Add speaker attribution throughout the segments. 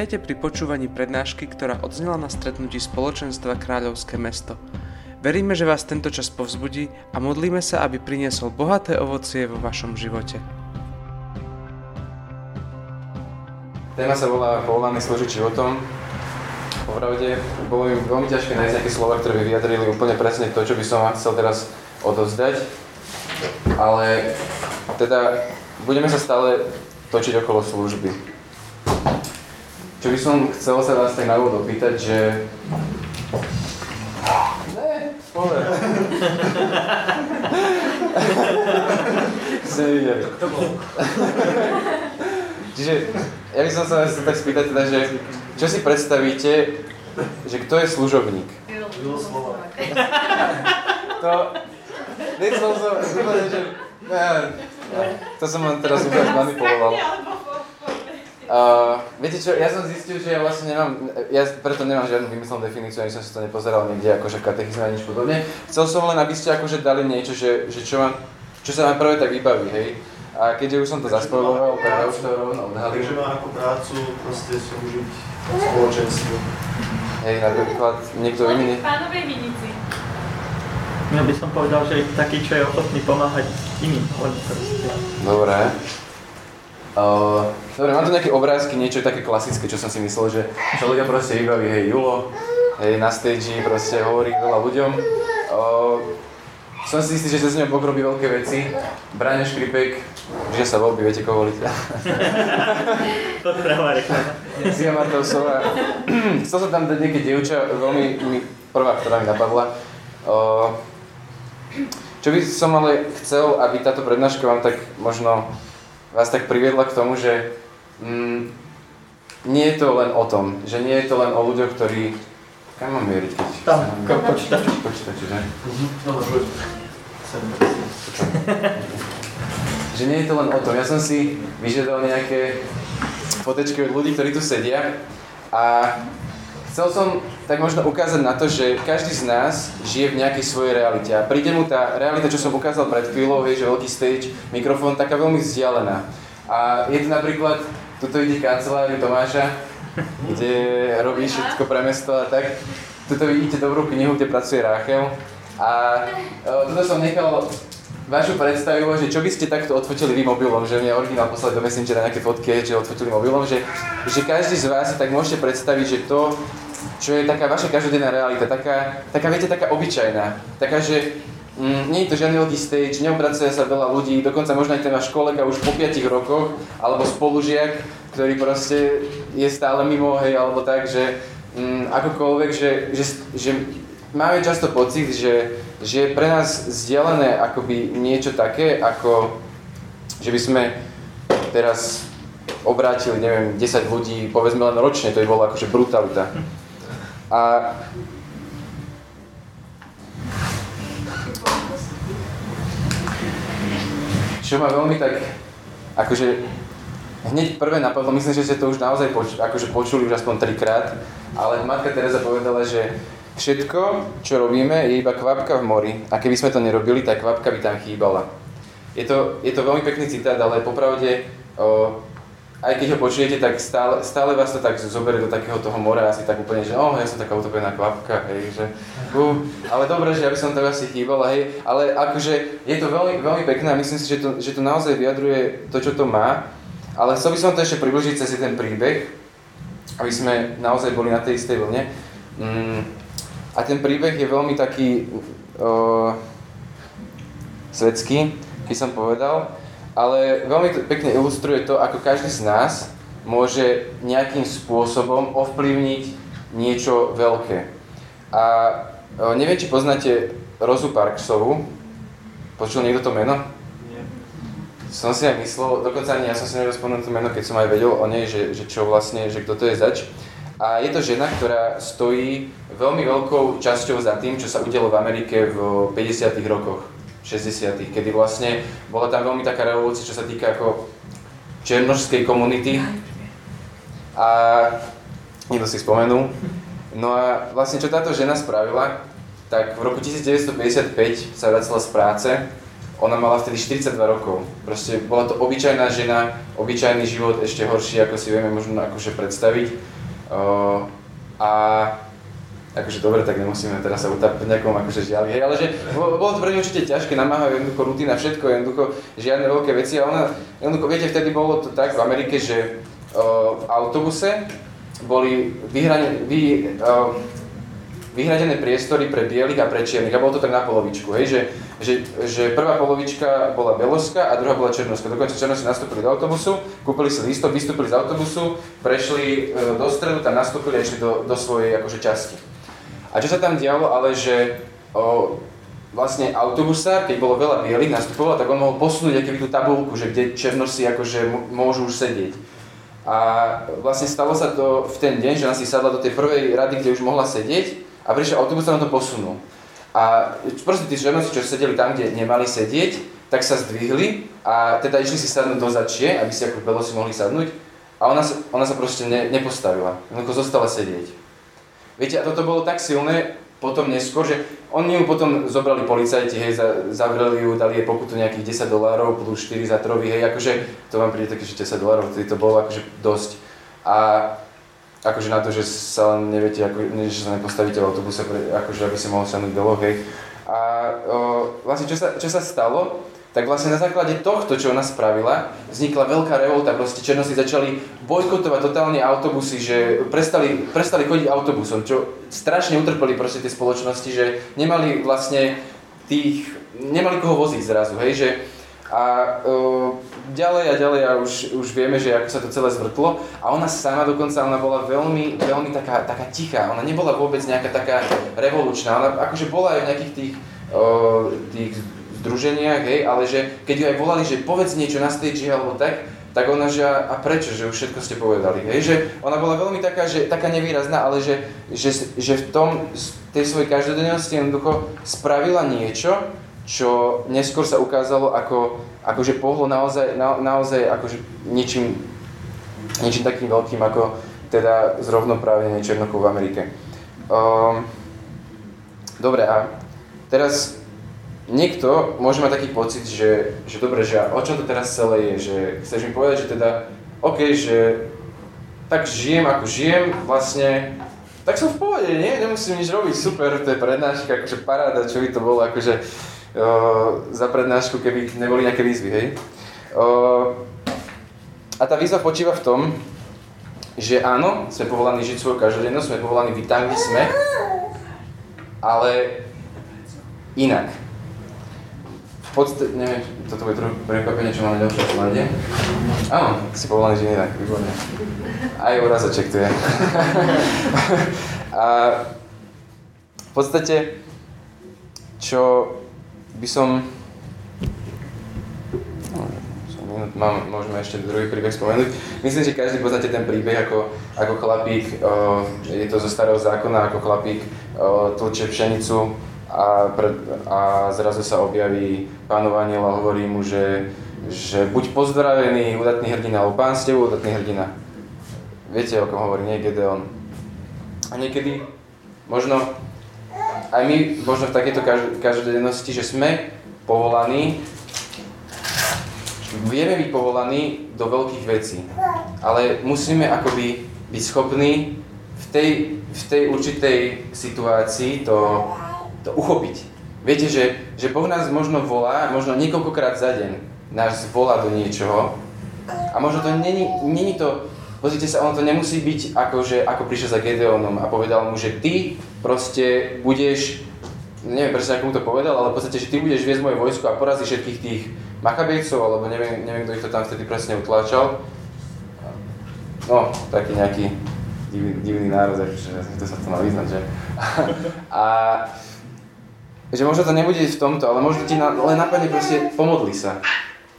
Speaker 1: Vítajte pri počúvaní prednášky, ktorá odznela na stretnutí spoločenstva Kráľovské mesto. Veríme, že vás tento čas povzbudí a modlíme sa, aby priniesol bohaté ovocie vo vašom živote.
Speaker 2: Téma sa volá Povolaný slúžiť životom. Popravde bolo mi veľmi ťažké nájsť nejaké slova, ktoré by vyjadrili úplne presne to, čo by som vám chcel teraz odozdať. Ale teda budeme sa stále točiť okolo služby. Čo by som chcel sa vás tak na úvod opýtať, že... Ne, povedz. Ste nevideli. Čiže ja by som sa vás tak spýtať teda, že čo si predstavíte, že kto je služobník? To... Nechcel som, že... To som len teraz úplne manipuloval. Uh, viete čo, ja som zistil, že ja vlastne nemám, ja preto nemám žiadnu vymyslenú definíciu, ani som si to nepozeral niekde, akože v katechizme ani nič podobne. Chcel som len, aby ste akože dali niečo, že, že čo, vám, čo sa vám prvé tak vybaví, hej. A keďže už som to zaspojloval, tak ja už to rovno odhalím.
Speaker 3: Takže má ako prácu proste slúžiť spoločenstvu.
Speaker 2: Hej, napríklad niekto iný.
Speaker 4: Pánovej vinici.
Speaker 5: Ja by som povedal, že taký, čo je ochotný pomáhať iným.
Speaker 2: Dobre. Uh, dobre, mám tu nejaké obrázky, niečo také klasické, čo som si myslel, že, ľudia proste vybaví, hej, Julo, hej, na stage proste hovorí veľa ľuďom. Uh, som si istý, že sa s ňou Boh robí veľké veci. Braňo Škripek, že sa voľby, viete, koho volíte.
Speaker 5: Podpráva reklama.
Speaker 2: Zia Martovsová. Chcel som tam dať nejaké dievča, veľmi mi, prvá, ktorá mi napadla. Uh, čo by som ale chcel, aby táto prednáška vám tak možno vás tak priviedla k tomu, že mm, nie je to len o tom, že nie je to len o ľuďoch, ktorí... Kam mám mieriť, keď...
Speaker 5: Tam, ko počítač.
Speaker 2: Počítač, že?
Speaker 3: No, poď.
Speaker 2: Že nie je to len o tom. Ja som si vyžiadal nejaké fotečky od ľudí, ktorí tu sedia a chcel som tak možno ukázať na to, že každý z nás žije v nejakej svojej realite a príde mu tá realita, čo som ukázal pred chvíľou, je, že veľký stage, mikrofón, taká veľmi vzdialená. A je to napríklad, tuto ide kanceláriu Tomáša, kde robí všetko pre mesto a tak. Tuto vidíte dobrú knihu, kde pracuje Ráchel. A e, tuto som nechal vašu predstavu, že čo by ste takto odfotili vy mobilom, že mňa originál poslali do Messengera nejaké fotky, že odfotili mobilom, že, že každý z vás tak môžete predstaviť, že to, čo je taká vaša každodenná realita, taká, taká viete, taká obyčajná, taká, že mm, nie je to žiadny veľký stage, neobracuje sa veľa ľudí, dokonca možno aj ten váš kolega už po 5 rokoch, alebo spolužiak, ktorý proste je stále mimo, hej, alebo tak, že mm, akokoľvek, že, že, že máme často pocit, že, že je pre nás vzdialené akoby niečo také, ako že by sme teraz obrátili, neviem, 10 ľudí, povedzme len ročne, to by bolo akože brutalita. A čo ma veľmi tak, akože hneď prvé napadlo, myslím, že ste to už naozaj poč- akože počuli už aspoň trikrát, ale matka Teresa povedala, že Všetko, čo robíme, je iba kvapka v mori a keby sme to nerobili, tak kvapka by tam chýbala. Je to, je to veľmi pekný citát, ale popravde, o, aj keď ho počujete, tak stále, stále vás to tak zoberie do takého toho mora, asi tak úplne, že oh, ja som taká utopená kvapka, hej, že uh, ale dobre, že ja by som to asi chýbala, hej, ale akože je to veľmi, veľmi pekné a myslím si, že to, že to naozaj vyjadruje to, čo to má, ale chcel by som to ešte približiť cez ten príbeh, aby sme naozaj boli na tej istej vlne. Mm, a ten príbeh je veľmi taký uh, svetský, by som povedal, ale veľmi pekne ilustruje to, ako každý z nás môže nejakým spôsobom ovplyvniť niečo veľké. A uh, neviem, či poznáte Rozu Parksovu. Počul niekto to meno? Nie. Som si aj myslel, dokonca ani ja som si spomenúť to meno, keď som aj vedel o nej, že, že čo vlastne, že kto to je zač. A je to žena, ktorá stojí veľmi veľkou časťou za tým, čo sa udialo v Amerike v 50. rokoch, 60. kedy vlastne bola tam veľmi taká revolúcia, čo sa týka ako černožskej komunity. A niekto si spomenul. No a vlastne čo táto žena spravila, tak v roku 1955 sa vracela z práce, ona mala vtedy 42 rokov. Proste bola to obyčajná žena, obyčajný život, ešte horší, ako si vieme možno akože predstaviť. A akože dobre, tak nemusíme teraz sa utápiť nejakom akože žiali, hej, ale že bolo to pre ňu určite ťažké, namáhajú jednoducho rutina, všetko, jednoducho žiadne veľké veci a ona, jednoducho, viete, vtedy bolo to tak v Amerike, že uh, v autobuse boli vyhrane, vy, uh, vyhradené priestory pre bielých a pre čiernych a bolo to tak na polovičku, hej, že, že, že prvá polovička bola beloská a druhá bola černoská. Dokonca černosi nastúpili do autobusu, kúpili si lístok, vystúpili z autobusu, prešli e, do stredu, tam nastúpili a išli do, do svojej akože časti. A čo sa tam dialo, ale že o, vlastne autobusár, keď bolo veľa bielých, nastupoval, tak on mohol posunúť aký tú tabulku, že kde černosi akože môžu už sedieť. A vlastne stalo sa to v ten deň, že ona si sadla do tej prvej rady, kde už mohla sedieť a prišiel autobus a on to posunul. A proste tí ženoci, čo sedeli tam, kde nemali sedieť, tak sa zdvihli a teda išli si sadnúť do začie, aby si ako belosi mohli sadnúť. A ona sa, ona sa proste ne, nepostavila, jednoducho zostala sedieť. Viete, a toto bolo tak silné potom neskôr, že oni ju potom zobrali policajti, hej, zavreli ju, dali jej pokutu nejakých 10 dolárov plus 4 za trovy, hej, akože to vám príde také, že 10 dolárov, to bolo akože dosť. A akože na to, že sa len neviete, ako, že sa nepostavíte v autobuse, akože aby si mohol sadnúť do hej. A o, vlastne čo sa, čo sa stalo, tak vlastne na základe tohto, čo ona spravila, vznikla veľká revolta, proste černosti začali bojkotovať totálne autobusy, že prestali, prestali chodiť autobusom, čo strašne utrpeli proste tie spoločnosti, že nemali vlastne tých, nemali koho voziť zrazu, hej, že a uh, ďalej a ďalej a už, už vieme, že ako sa to celé zvrtlo. A ona sama dokonca, ona bola veľmi, veľmi taká, taká tichá. Ona nebola vôbec nejaká taká revolučná. Ona akože bola aj v nejakých tých, uh, tých združeniach, hej, ale že keď ju aj volali, že povedz niečo na stage alebo tak, tak ona, že a, prečo, že už všetko ste povedali, hej, že ona bola veľmi taká, že taká nevýrazná, ale že, že, že v tom, tej svojej každodennosti jednoducho spravila niečo, čo neskôr sa ukázalo ako, akože pohlo naozaj, na, naozaj akože niečím, niečím takým veľkým ako teda zrovnoprávnenie Černokov v Amerike. Um, dobre, a teraz niekto môže mať taký pocit, že, že dobre, že o čom to teraz celé je, že chceš mi povedať, že teda, OK, že tak žijem ako žijem, vlastne, tak som v pohode, nie? Nemusím nič robiť, super, to je prednáška, akože paráda, čo by to bolo, akože za prednášku, keby neboli nejaké výzvy, hej. A tá výzva počíva v tom, že áno, sme povolaní žiť svoju každodennosť, sme povolaní kde sme, ale inak. V podstate, neviem, toto bude trochu prekvapenie, čo máme ďalšie slide. Áno, si povolaný žiť inak, výborne. Aj urazoček tu je. A v podstate, čo by som... No, mám, môžeme ešte druhý príbeh spomenúť. Myslím, že každý poznáte ten príbeh ako, ako chlapík, o, je to zo starého zákona, ako chlapík o, tlče pšenicu a, pred, a zrazu sa objaví aniel a hovorí mu, že, že buď pozdravený, udatný hrdina, alebo pán ste udatný hrdina. Viete, o kom hovorí, nie Gedeon. A niekedy možno aj my možno v takejto každodennosti, že sme povolaní, vieme byť povolaní do veľkých vecí, ale musíme akoby byť schopní v tej, v tej určitej situácii to, to uchopiť. Viete, že, že Boh nás možno volá, možno niekoľkokrát za deň nás volá do niečoho a možno to není, není to Pozrite sa, ono to nemusí byť ako, že, ako prišiel za Gedeonom a povedal mu, že ty proste budeš, neviem presne ako mu to povedal, ale v podstate, že ty budeš viesť moje vojsko a porazíš všetkých tých Machabejcov, alebo neviem, neviem, kto ich to tam vtedy presne utláčal. No, taký nejaký divný, divný národ, že to sa to má vyznať, že? a že možno to nebude v tomto, ale možno ti na, len napadne proste pomodli sa.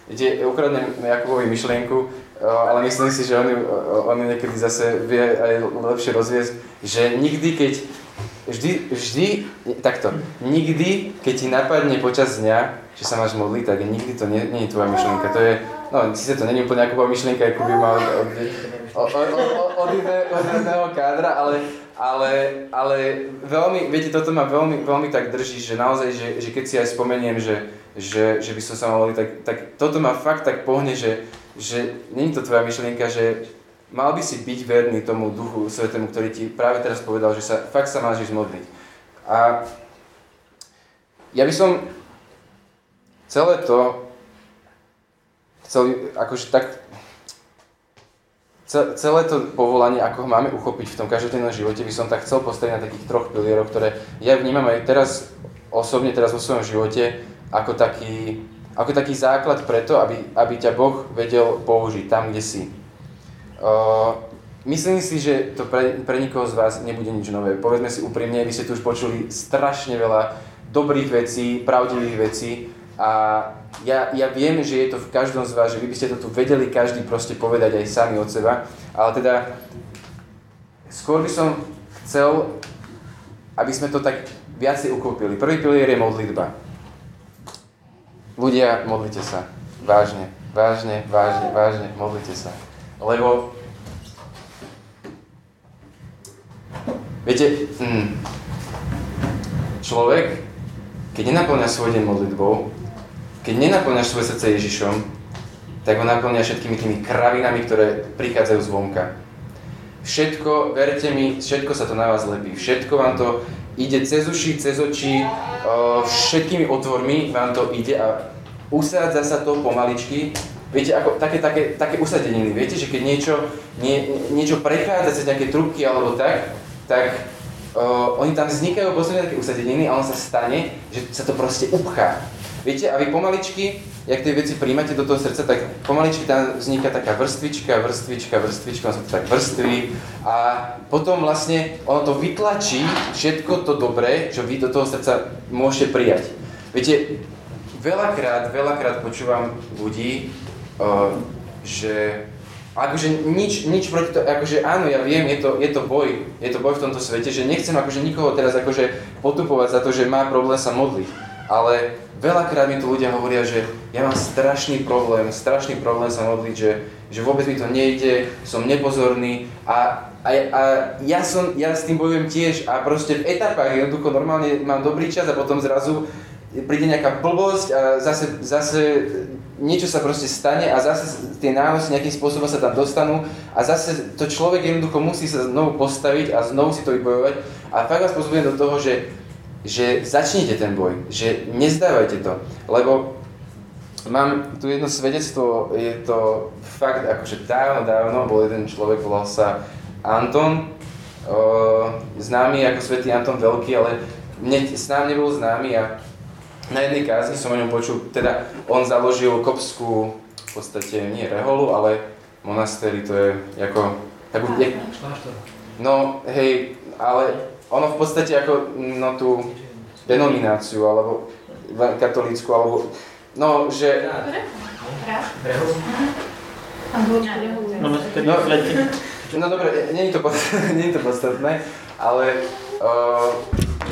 Speaker 2: Viete, ukradnem Jakubovi myšlienku, ale myslím si, že on, on niekedy zase vie aj lepšie rozviesť, že nikdy keď, vždy, vždy, takto, nikdy, keď ti napadne počas dňa, že sa máš modliť, tak nikdy to nie, nie je tvoja myšlienka. To je, no, síce to není úplne ako myšlienka, ako by mal od, od, od, od, od jedného kádra, ale, ale, ale veľmi, viete, toto ma veľmi, veľmi tak drží, že naozaj, že, že keď si aj spomeniem, že, že, že by som sa mal tak, tak toto ma fakt tak pohne, že, že není to tvoja myšlienka, že mal by si byť verný tomu Duchu Svetému, ktorý ti práve teraz povedal, že sa, fakt sa máš ísť modliť. A ja by som celé to chcel, akože tak, celé to povolanie, ako ho máme uchopiť v tom každodennom živote, by som tak chcel postaviť na takých troch pilieroch, ktoré ja vnímam aj teraz osobne, teraz vo svojom živote, ako taký, ako taký základ preto, aby, aby ťa Boh vedel použiť tam, kde si. Uh, myslím si, že to pre, pre nikoho z vás nebude nič nové. Povedzme si úprimne, vy ste tu už počuli strašne veľa dobrých vecí, pravdivých vecí a ja, ja viem, že je to v každom z vás, že vy by ste to tu vedeli každý proste povedať aj sami od seba, ale teda skôr by som chcel, aby sme to tak viacej ukopili. Prvý pilier je modlitba. Ľudia, modlite sa. Vážne, vážne, vážne, vážne, modlite sa. Lebo viete, hm, človek, keď nenaplňa svoj deň modlitbou, keď nenaplňaš svoje srdce Ježišom, tak ho naplňa všetkými tými kravinami, ktoré prichádzajú zvonka. Všetko, verte mi, všetko sa to na vás lepí. Všetko vám to ide cez uši, cez oči, všetkými otvormi vám to ide a usádza sa to pomaličky Viete, ako také, také, také usadeniny, viete, že keď niečo, nie, niečo prechádza cez nejaké trubky alebo tak, tak uh, oni tam vznikajú posledne také usadeniny a on sa stane, že sa to proste upchá. Viete, a vy pomaličky, jak tie veci príjmate do toho srdca, tak pomaličky tam vzniká taká vrstvička, vrstvička, vrstvička, on sa to tak vrství a potom vlastne ono to vytlačí všetko to dobré, čo vy do toho srdca môžete prijať. Viete, veľakrát, veľakrát počúvam ľudí, že akože nič, nič proti to, akože áno, ja viem, je to, je to boj, je to boj v tomto svete, že nechcem akože nikoho teraz akože potupovať za to, že má problém sa modliť, ale veľakrát mi tu ľudia hovoria, že ja mám strašný problém, strašný problém sa modliť, že, že vôbec mi to nejde, som nepozorný a, a, a ja, som, ja s tým bojujem tiež a proste v etapách jednoducho normálne mám dobrý čas a potom zrazu príde nejaká blbosť a zase, zase niečo sa proste stane a zase tie nánosy nejakým spôsobom sa tam dostanú a zase to človek jednoducho musí sa znovu postaviť a znovu si to vybojovať a fakt vás pozbujem do toho, že, že začnite ten boj, že nezdávajte to, lebo mám tu jedno svedectvo, je to fakt akože dávno, dávno, bol jeden človek, volal sa Anton, známy ako svätý Anton Veľký, ale mne s nami nebol známy a na jednej kázni som o ňom počul, teda on založil kopskú, v podstate nie reholu, ale monastéry, to je ako, takú, no hej, ale ono v podstate ako, no tú denomináciu, alebo katolícku, alebo, no, že... No, no dobre, nie je to, nie je to podstatné, ale uh,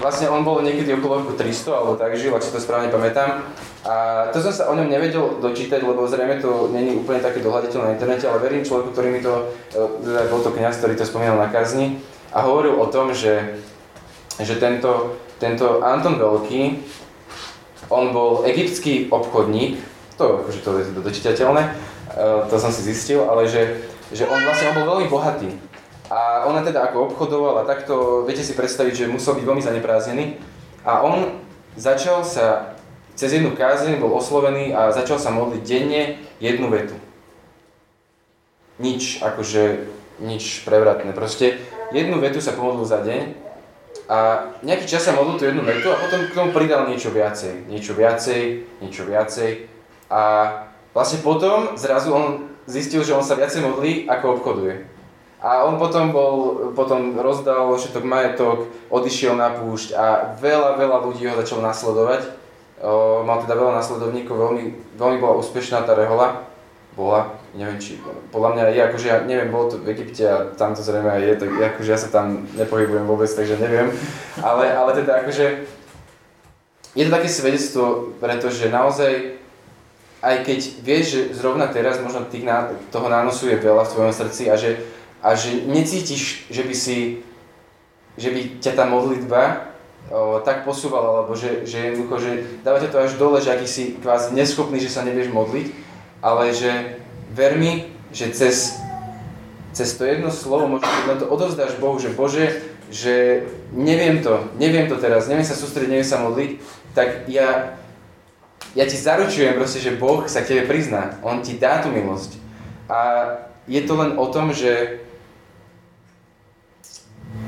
Speaker 2: vlastne on bol niekedy okolo roku 300 alebo tak žil, ak si to správne pamätám. A to som sa o ňom nevedel dočítať, lebo zrejme to není úplne také dohľaditeľné na internete, ale verím človeku, ktorý mi to, teda bol to kniaz, ktorý to spomínal na kazni a hovoril o tom, že, že tento, tento Anton Veľký, on bol egyptský obchodník, to, akože to je dočítateľné, e, to som si zistil, ale že, že on vlastne on bol veľmi bohatý. A ona teda ako obchodoval a takto, viete si predstaviť, že musel byť veľmi zanepráznený. A on začal sa, cez jednu kázeň bol oslovený a začal sa modliť denne jednu vetu. Nič, akože, nič prevratné. Proste jednu vetu sa pomodlil za deň a nejaký čas sa modlil tú jednu vetu a potom k tomu pridal niečo viacej. Niečo viacej, niečo viacej. A vlastne potom zrazu on zistil, že on sa viacej modlí, ako obchoduje. A on potom bol, potom rozdal všetok majetok, odišiel na púšť a veľa, veľa ľudí ho začalo nasledovať. O, mal teda veľa nasledovníkov, veľmi, veľmi bola úspešná tá rehola. Bola, neviem či, podľa mňa je akože, ja neviem, bolo to v Egypte a tam to zrejme aj je, tak akože ja sa tam nepohybujem vôbec, takže neviem, ale, ale teda akože je to také svedectvo, pretože naozaj aj keď vieš, že zrovna teraz možno tých ná, toho nánosu je veľa v tvojom srdci a že, a že necítiš, že by si, že by ťa tá modlitba o, tak posúvala, alebo že, že jednoducho, že dávate to až dole, že aký si kvázi neschopný, že sa nevieš modliť, ale že ver mi, že cez, cez to jedno slovo, možno len to odovzdáš Bohu, že Bože, že neviem to, neviem to teraz, neviem sa sústrediť, neviem sa modliť, tak ja, ja ti zaručujem proste, že Boh sa k tebe prizná. On ti dá tú milosť. A je to len o tom, že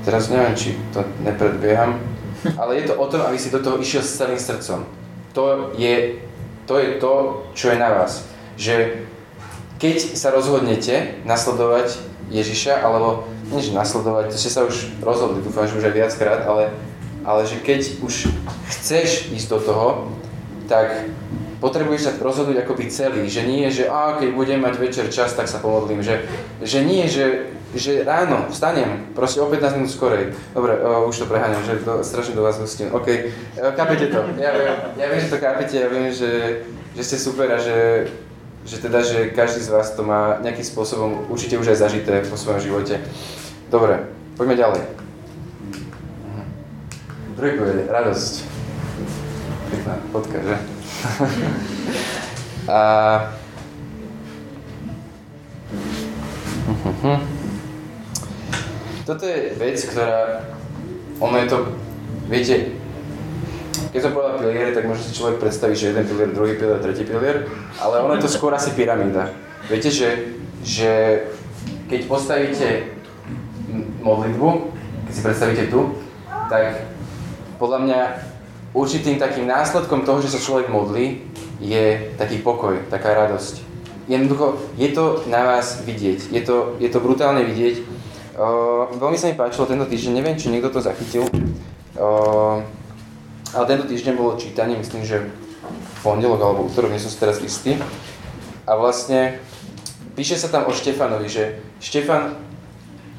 Speaker 2: teraz neviem, či to nepredbieham, ale je to o tom, aby si do toho išiel s celým srdcom. To je to, je to čo je na vás že keď sa rozhodnete nasledovať Ježiša, alebo že nasledovať, to ste sa už rozhodli, dúfam, že už aj viackrát, ale, ale že keď už chceš ísť do toho, tak potrebuješ sa rozhodnúť akoby celý, že nie, že a keď budem mať večer čas, tak sa pomodlím, že, že nie, že, že ráno vstanem, proste o 15 minút skorej. Dobre, o, už to preháňam, že to, strašne do vás hustím. OK, kapete to. Ja, ja, ja viem, že to kapete, ja viem, že, že ste super a že že teda, že každý z vás to má nejakým spôsobom určite už aj zažité po svojom živote. Dobre, poďme ďalej. Mhm. Druhý povede, radosť. Pekná fotka, že? A... Mhm. Toto je vec, ktorá, ono je to, viete, keď som povedal piliere, tak možno si človek predstaví, že jeden pilier, druhý pilier, tretí pilier, ale ono je to skôr asi pyramída. Viete, že, že keď postavíte modlitbu, keď si predstavíte tu, tak podľa mňa určitým takým následkom toho, že sa človek modlí, je taký pokoj, taká radosť. Jednoducho, je to na vás vidieť, je to, je to brutálne vidieť. Uh, veľmi sa mi páčilo tento týždeň, neviem, či niekto to zachytil. Uh, ale tento týždeň bolo čítanie, myslím, že pondelok alebo útorok, nie som si teraz istý. A vlastne píše sa tam o Štefanovi, že Štefan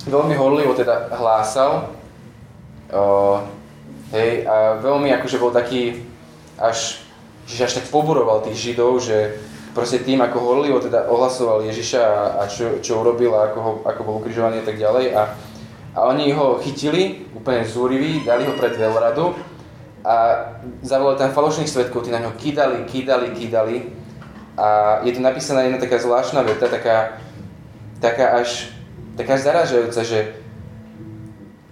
Speaker 2: veľmi horlivo teda hlásal, o, hej, a veľmi akože bol taký až, že až tak poburoval tých Židov, že proste tým, ako horlivo teda ohlasoval Ježiša a, a čo, čo urobil a ako, ho, ako bol ukrižovaný a tak ďalej. A, a oni ho chytili, úplne zúriví, dali ho pred veľradu a zavolali tam falošných svetkov, tí na ňo kýdali, kýdali, kýdali. A je tu napísaná jedna taká zvláštna veta, taká, taká až, taká až zaražajúca, že,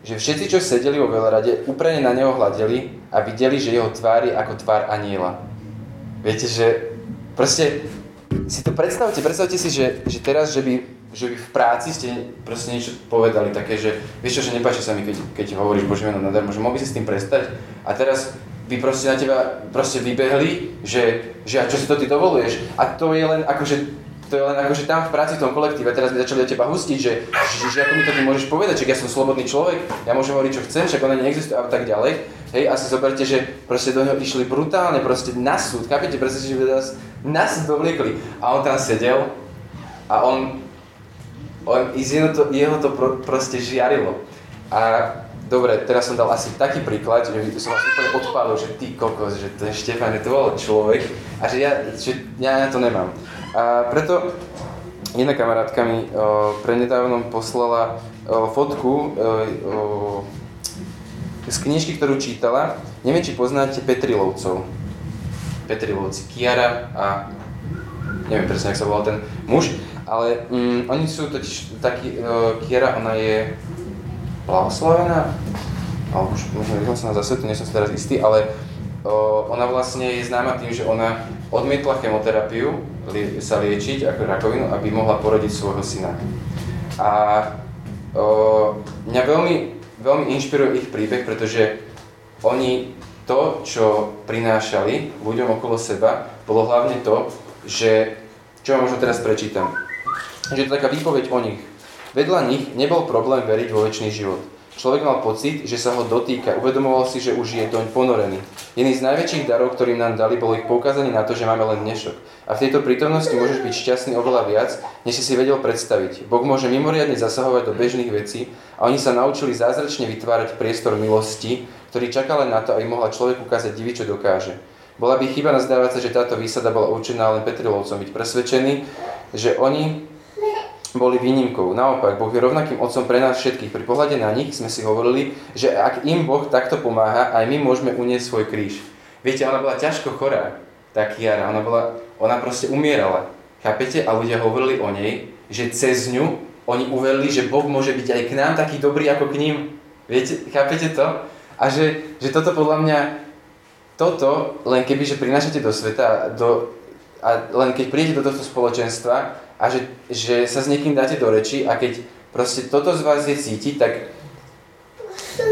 Speaker 2: že všetci, čo sedeli vo veľrade, úplne na neho hľadeli a videli, že jeho tvár je ako tvár aniela. Viete, že proste si to predstavte, predstavte si, že, že teraz, že by že vy v práci ste proste niečo povedali také, že vieš čo, že nepáči sa mi, keď, keď hovoríš Božie meno nadarmo, že mohli si s tým prestať? A teraz by proste na teba proste vybehli, že, že a čo si to ty dovoluješ? A to je len akože to je len akože tam v práci v tom kolektíve, teraz by začali do teba hustiť, že, že, že ako mi to ty môžeš povedať, že ja som slobodný človek, ja môžem hovoriť čo chcem, však ona neexistuje a tak ďalej. Hej, a si zoberte, že proste do neho išli brutálne, proste na súd, kapite, proste, že na súd dovliekli. A on tam sedel a on on, jeho to, jeho to pro, proste žiarilo. A dobre, teraz som dal asi taký príklad, že som vás úplne odpálil, že ty kokos, že ten Štefan, je to bol človek a že ja, že ja to nemám. A preto jedna kamarátka mi o, poslala o, fotku o, o, z knižky, ktorú čítala. Neviem, či poznáte Petrilovcov. Petrilovci, Kiara a neviem presne, ak sa volal ten muž. Ale mm, oni sú totiž takí, uh, Kiera, ona je blahoslavená, alebo už možno vyhlásená za svetu, nie som si teraz istý, ale uh, ona vlastne je známa tým, že ona odmietla chemoterapiu, li, sa liečiť ako rakovinu, aby mohla porodiť svojho syna. A uh, mňa veľmi, veľmi inšpiruje ich príbeh, pretože oni to, čo prinášali ľuďom okolo seba, bolo hlavne to, že, čo vám možno teraz prečítam, že to taká výpoveď o nich. Vedľa nich nebol problém veriť vo väčší život. Človek mal pocit, že sa ho dotýka, uvedomoval si, že už je doň ponorený. Jedný z najväčších darov, ktorým nám dali, bolo ich poukázanie na to, že máme len dnešok. A v tejto prítomnosti môžeš byť šťastný oveľa viac, než si si vedel predstaviť. Boh môže mimoriadne zasahovať do bežných vecí a oni sa naučili zázračne vytvárať priestor milosti, ktorý čaká len na to, aby mohla človek ukázať divi, čo dokáže. Bola by chyba nazdávať sa, že táto výsada bola určená len Petrilovcom, byť presvedčený, že oni boli výnimkou. Naopak, Boh je rovnakým otcom pre nás všetkých. Pri pohľade na nich sme si hovorili, že ak im Boh takto pomáha, aj my môžeme uniesť svoj kríž. Viete, ona bola ťažko chorá, tá Kiara. Ona, bola, ona proste umierala. Chápete? A ľudia hovorili o nej, že cez ňu oni uverili, že Boh môže byť aj k nám taký dobrý ako k ním. Viete, chápete to? A že, že toto podľa mňa, toto, len keby, že prinášate do sveta, do, a len keď prídete do tohto spoločenstva, a že, že sa s niekým dáte do reči a keď proste toto z vás je cítiť, tak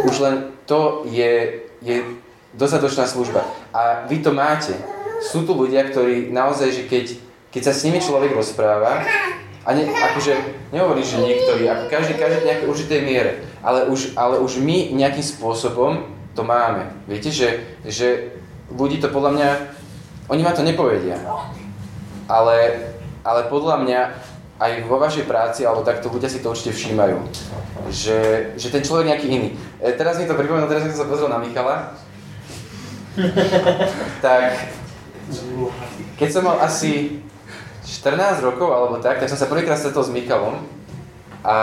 Speaker 2: už len to je, je dostatočná služba. A vy to máte. Sú tu ľudia, ktorí naozaj, že keď, keď sa s nimi človek rozpráva, a ne, akože nehovorím, že niektorí, ako každý, každý v nejakej určitej miere, ale už, ale už my nejakým spôsobom to máme. Viete, že, že ľudí to podľa mňa, oni ma to nepovedia, ale ale podľa mňa aj vo vašej práci, alebo takto ľudia si to určite všímajú, že, že ten človek nejaký iný. E, teraz mi to pripomenulo, teraz som sa pozrel na Michala, tak keď som mal asi 14 rokov alebo tak, tak som sa prvýkrát stretol s Michalom a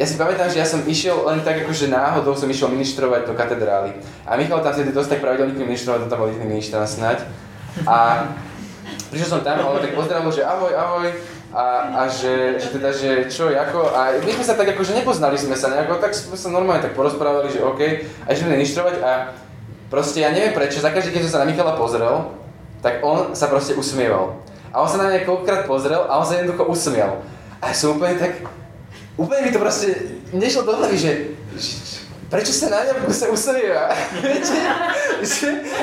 Speaker 2: ja si pamätám, že ja som išiel len tak akože náhodou som išiel ministrovať do katedrály. A Michal tam vtedy dosť tak pravidelne ministroval, tam bol iný ministrant snáď. A prišiel som tam a on tak pozdravil, že ahoj, ahoj, a, a že, že teda, že čo, ako, a my sme sa tak akože nepoznali sme sa nejako, tak sme sa normálne tak porozprávali, že OK, a išli ništrovať a proste ja neviem prečo, za každý, keď som sa na Michala pozrel, tak on sa proste usmieval. A on sa na mňa koľkokrát pozrel a on sa jednoducho usmial. A ja som úplne tak, úplne mi to proste nešlo do hlavy, že, prečo sa na mňa sa usmieva?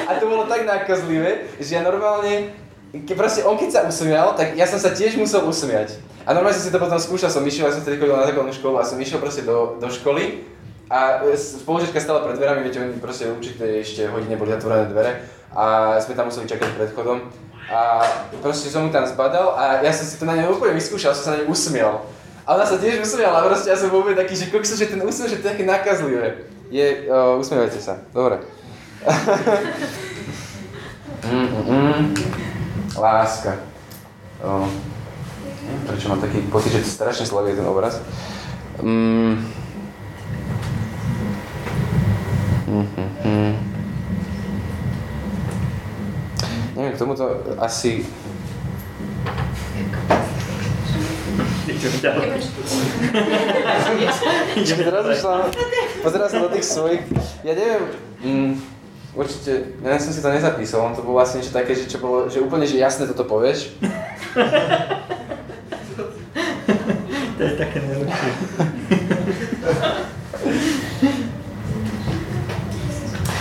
Speaker 2: a to bolo tak nákazlivé, že ja normálne ke, proste on keď sa usmial, tak ja som sa tiež musel usmiať. A normálne som si to potom skúšal, som išiel, ja som tedy chodil na základnú školu a som išiel proste do, do školy a spolužička stala pred dverami, viete, oni proste určite ešte hodine boli zatvorené dvere a sme tam museli čakať pred chodom. A proste som mu tam zbadal a ja som si to na nej úplne vyskúšal, som sa na nej usmial. A ona sa tiež usmiala, proste ja som bol taký, že kokso, že ten úsmev, že to je také nakazlivé. Je, uh, usmievajte sa, dobre. mm, mm, mm. Láska. O, prečo mám taký pocit, že strašne slavie ten obraz. Mm. Mm-hmm. Neviem, k tomuto asi... teraz išla, pozeral som do tých svojich, ja neviem, mm, Určite, ja som si to nezapísal, on to bolo vlastne niečo také, že, čo bolo, že úplne, že jasné toto povieš.
Speaker 5: to je také najlepšie.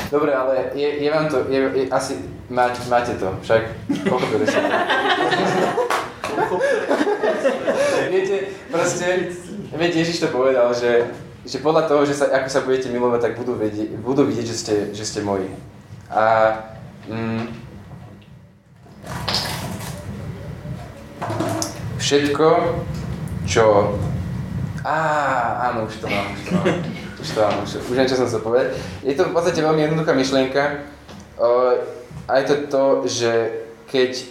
Speaker 2: Dobre, ale je, je vám to, je, je, asi má, máte to, však pochopili sa. viete, proste, viete, Ježiš to povedal, že že podľa toho, že sa, ako sa budete milovať, tak budú, vedieť, budú vidieť, že ste, že ste moji. A mm, všetko, čo... Á, áno, už to mám, už to mám. Už to mám, už, už neviem, čo som chcel povedať. Je to v podstate veľmi jednoduchá myšlienka. A je to to, že keď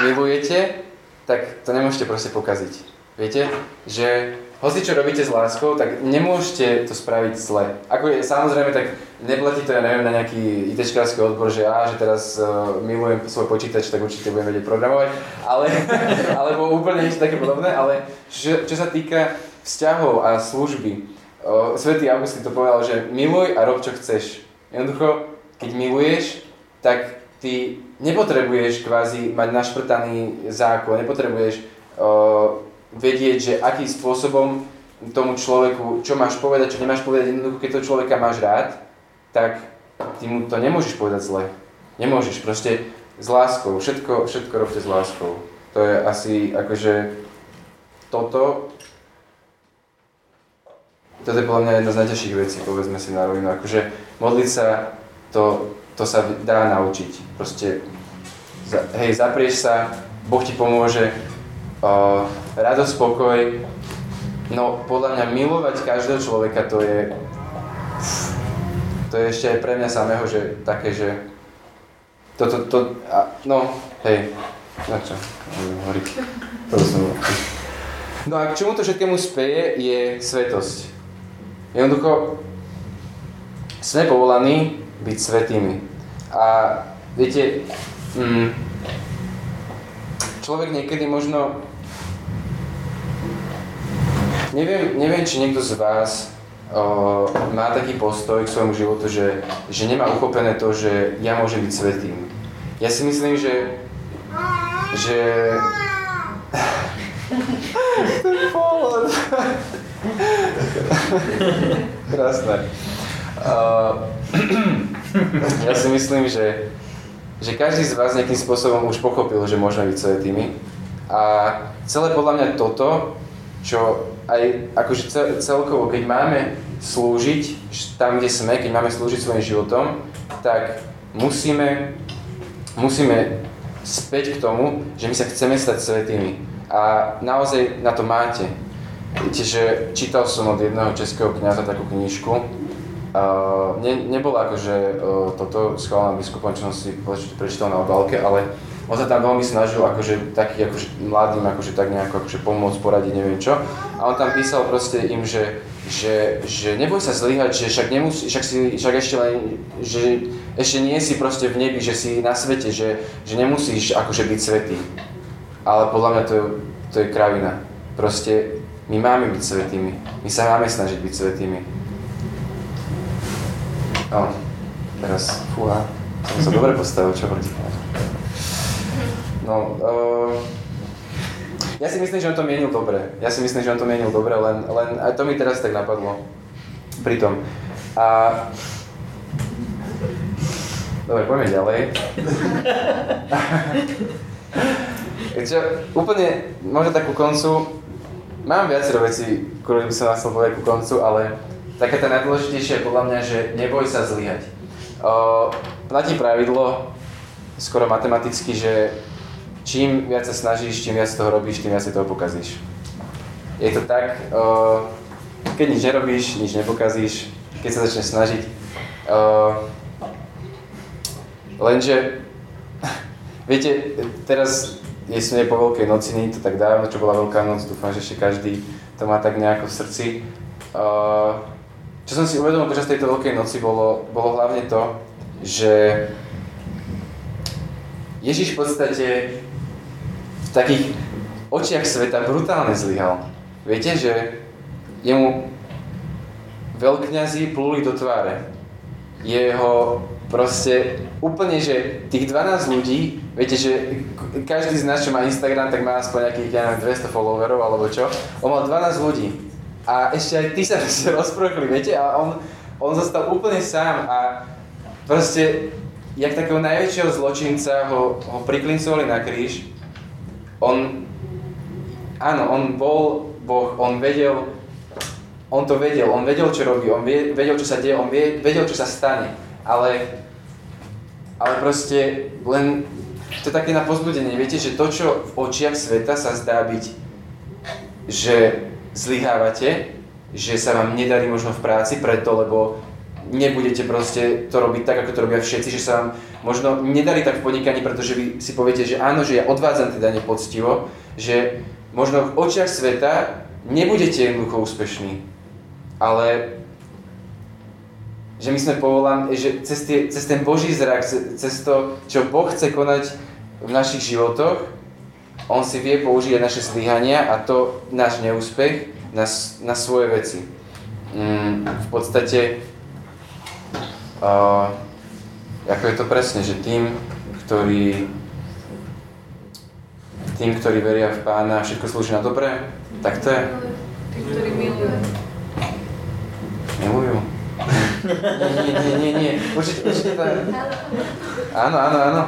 Speaker 2: milujete, tak to nemôžete proste pokaziť. Viete? Že hoci čo robíte s láskou, tak nemôžete to spraviť zle. Ako je, samozrejme, tak neplatí to, ja neviem, na nejaký ITčkársky odbor, že ja, že teraz uh, milujem svoj počítač, tak určite budem vedieť programovať, ale, alebo úplne niečo také podobné, ale čo, čo sa týka vzťahov a služby, uh, Svetý Augustín to povedal, že miluj a rob čo chceš. Jednoducho, keď miluješ, tak ty nepotrebuješ kvázi mať našprtaný zákon, nepotrebuješ uh, vedieť, že akým spôsobom tomu človeku, čo máš povedať, čo nemáš povedať, jednoducho keď toho človeka máš rád, tak ty mu to nemôžeš povedať zle. Nemôžeš, proste s láskou, všetko, všetko robte s láskou. To je asi akože toto, to toto je podľa mňa jedna z najťažších vecí, povedzme si na rovinu. Akože modliť sa, to, to sa dá naučiť. Proste, hej, zaprieš sa, Boh ti pomôže, uh, radosť, spokoj. No, podľa mňa milovať každého človeka, to je, to je ešte aj pre mňa samého, že také, že toto, to, to, a, no, hej, na čo, hovoriť, to som No a k čomu to všetkému speje, je svetosť. Jednoducho, sme povolaní byť svetými. A viete, mm, človek niekedy možno... Neviem, neviem, či niekto z vás o, má taký postoj k svojmu životu, že, že nemá uchopené to, že ja môžem byť svetým. Ja si myslím, že, že ten pohľad. Krásne. Uh, ja si myslím, že, že každý z vás nejakým spôsobom už pochopil, že môžeme byť svetými. A celé podľa mňa toto, čo aj akože celkovo, keď máme slúžiť tam, kde sme, keď máme slúžiť svojim životom, tak musíme, musíme späť k tomu, že my sa chceme stať svetými. A naozaj na to máte. Viete, že čítal som od jedného českého kniaza takú knižku. Uh, ne, nebolo akože uh, toto schválené biskupom, čo som si prečítal na obálke, ale on sa tam veľmi snažil akože taký akože mladým akože tak nejako akože pomôcť, poradiť, neviem čo. A on tam písal proste im, že, že, že neboj sa zlyhať, že však, nemusí, však, si, však ešte len, že ešte nie si proste v nebi, že si na svete, že, že nemusíš akože byť svetý ale podľa mňa to, to je kravina. Proste my máme byť svetými. My sa máme snažiť byť svetými. No, teraz, fúha, som sa dobre postavil, čo proti No, uh, ja si myslím, že on to mienil dobre. Ja si myslím, že on to mienil dobre, len, len aj to mi teraz tak napadlo. Pri tom. A... Dobre, poďme ďalej. Takže úplne, možno takú koncu, mám viacero vecí, ktoré by som vás chcel povedať ku koncu, ale taká tá najdôležitejšia je podľa mňa, že neboj sa zlyhať. O, platí pravidlo, skoro matematicky, že čím viac sa snažíš, čím viac toho robíš, tým viac si toho pokazíš. Je to tak, o, keď nič nerobíš, nič nepokazíš, keď sa začneš snažiť. O, lenže, viete, teraz je po Veľkej noci, nie je to tak dávno, čo bola Veľká noc, dúfam, že ešte každý to má tak nejako v srdci. Uh, čo som si uvedomil počas tejto Veľkej noci bolo, bolo hlavne to, že Ježiš v podstate v takých očiach sveta brutálne zlyhal. Viete, že jemu veľkňazí pluli do tváre. Jeho proste úplne, že tých 12 ľudí, viete, že každý z nás, čo má Instagram, tak má aspoň nejakých, ja neviem, 200 followerov alebo čo. On mal 12 ľudí. A ešte aj tí sa rozprochli, viete, a on, on zostal úplne sám a proste, jak takého najväčšieho zločinca ho, ho priklincovali na kríž, on, áno, on bol Boh, on vedel, on to vedel, on vedel, čo robí, on vedel, čo sa deje, on vedel, čo sa stane ale, ale proste len to také na pozbudenie, viete, že to, čo v očiach sveta sa zdá byť, že zlyhávate, že sa vám nedarí možno v práci preto, lebo nebudete proste to robiť tak, ako to robia všetci, že sa vám možno nedarí tak v podnikaní, pretože vy si poviete, že áno, že ja odvádzam teda nepoctivo, že možno v očiach sveta nebudete jednoducho úspešní, ale že my sme povolaní, že cez, tie, cez ten Boží zrak, cez to, čo Boh chce konať v našich životoch, On si vie použiť naše zlyhania a to náš neúspech na, na svoje veci. Mm, v podstate, uh, ako je to presne, že tým, ktorí tým, ktorí veria v Pána, všetko slúži na dobré, tak to je.
Speaker 4: Tí, ktorí milujú.
Speaker 2: Milujú. Nie, nie, nie, nie, Určite, určite to... Áno, áno, áno.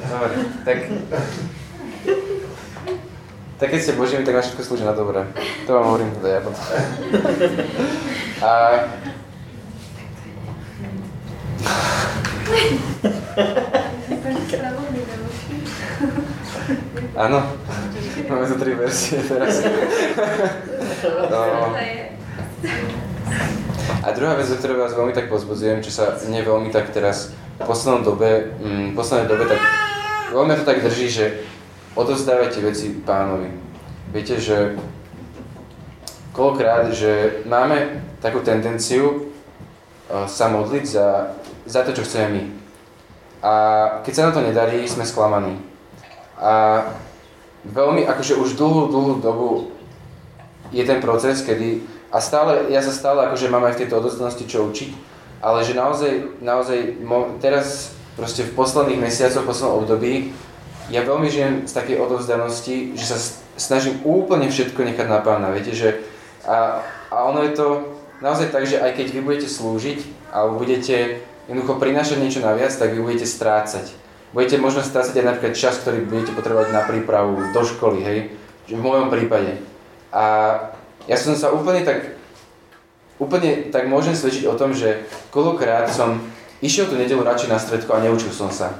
Speaker 2: Dobre, tak... Tak keď ste Božími, tak na všetko slúži na dobré. To vám hovorím teda ja potom. A áno, máme tu tri verzie teraz. No. A druhá vec, o ktorej vás veľmi tak pozbudzujem, čo sa mne veľmi tak teraz v poslednom dobe, mm, v poslednej dobe tak veľmi to tak drží, že odozdávajte veci pánovi. Viete, že koľkokrát, že máme takú tendenciu uh, sa modliť za, za to, čo chceme my. A keď sa nám to nedarí, sme sklamaní. A veľmi, akože už dlhú, dlhú dobu je ten proces, kedy, a stále, ja sa stále akože mám aj v tejto odozdanosti čo učiť, ale že naozaj, naozaj teraz proste v posledných mesiacoch, v poslednom období, ja veľmi žijem z takej odovzdanosti, že sa snažím úplne všetko nechať na pána, viete, že a, a ono je to naozaj tak, že aj keď vy budete slúžiť, alebo budete jednoducho prinášať niečo naviac, tak vy budete strácať. Budete možno strácať aj napríklad čas, ktorý budete potrebovať na prípravu do školy, hej, v mojom prípade. A ja som sa úplne tak, úplne tak môžem svedčiť o tom, že koľkokrát som išiel tú nedelu radšej na stredko a neučil som sa.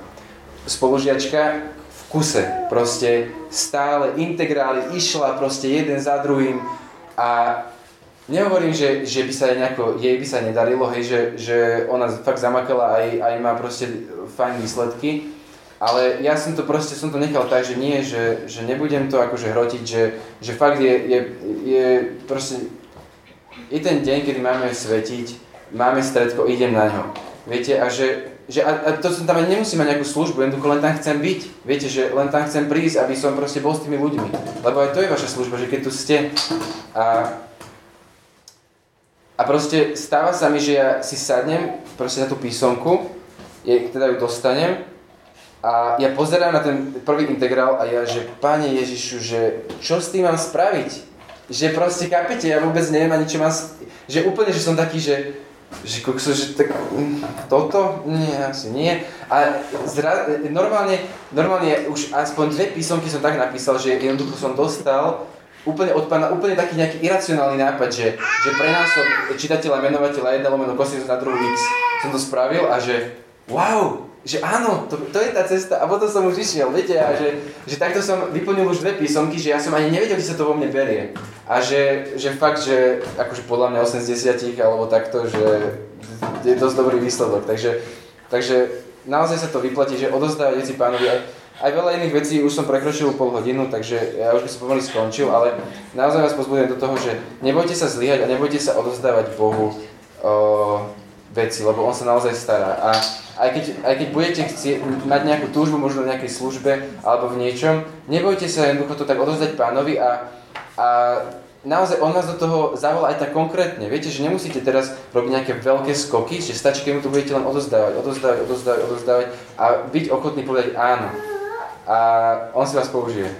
Speaker 2: Spolužiačka v kuse, proste stále integrály išla proste jeden za druhým a Nehovorím, že, že by sa jej, nejako, jej by sa nedarilo, hej, že, že ona fakt zamakala aj, aj má proste fajn výsledky, ale ja som to proste, som to nechal tak, že nie, že, že nebudem to akože hrotiť, že, že fakt je, je, je proste, je ten deň, kedy máme svetiť, máme stredko, idem na ňo. Viete, a že, že a, a to som tam ani nemusím mať nejakú službu, jednoducho len tam chcem byť. Viete, že len tam chcem prísť, aby som proste bol s tými ľuďmi. Lebo aj to je vaša služba, že keď tu ste a a proste stáva sa mi, že ja si sadnem proste na tú písomku, je, teda ju dostanem a ja pozerám na ten prvý integrál a ja, že Pane Ježišu, že čo s tým mám spraviť? Že proste, kapite, ja vôbec neviem ani čo mám, že úplne, že som taký, že, že kokso, že tak mm, toto? Nie, asi nie. A zra, normálne, normálne už aspoň dve písomky som tak napísal, že jednoducho som dostal úplne od pána, úplne taký nejaký iracionálny nápad, že, že prenásom čitateľa, menovateľa 1 lomeno kosinus na druhú x som to spravil a že wow, že áno, to, to je tá cesta a potom som už išiel, viete, a že, že takto som vyplnil už dve písomky, že ja som ani nevedel, kde sa to vo mne berie. A že, že fakt, že akože podľa mňa 8 z 10 alebo takto, že je dosť dobrý výsledok. Takže, takže naozaj sa to vyplatí, že odozdávať veci pánovi aj veľa iných vecí, už som prekročil pol hodinu, takže ja už by som pomaly skončil, ale naozaj vás pozbudujem do toho, že nebojte sa zlyhať a nebojte sa odozdávať Bohu o, veci, lebo On sa naozaj stará. A aj keď, aj keď budete chcieť, mať nejakú túžbu, možno v nejakej službe alebo v niečom, nebojte sa jednoducho to tak odozdať pánovi a, a naozaj on vás do toho zavolá aj tak konkrétne. Viete, že nemusíte teraz robiť nejaké veľké skoky, že stačí, keď mu to budete len odozdávať, odozdávať, odozdávať, odozdávať a byť ochotný povedať áno a on si vás použije.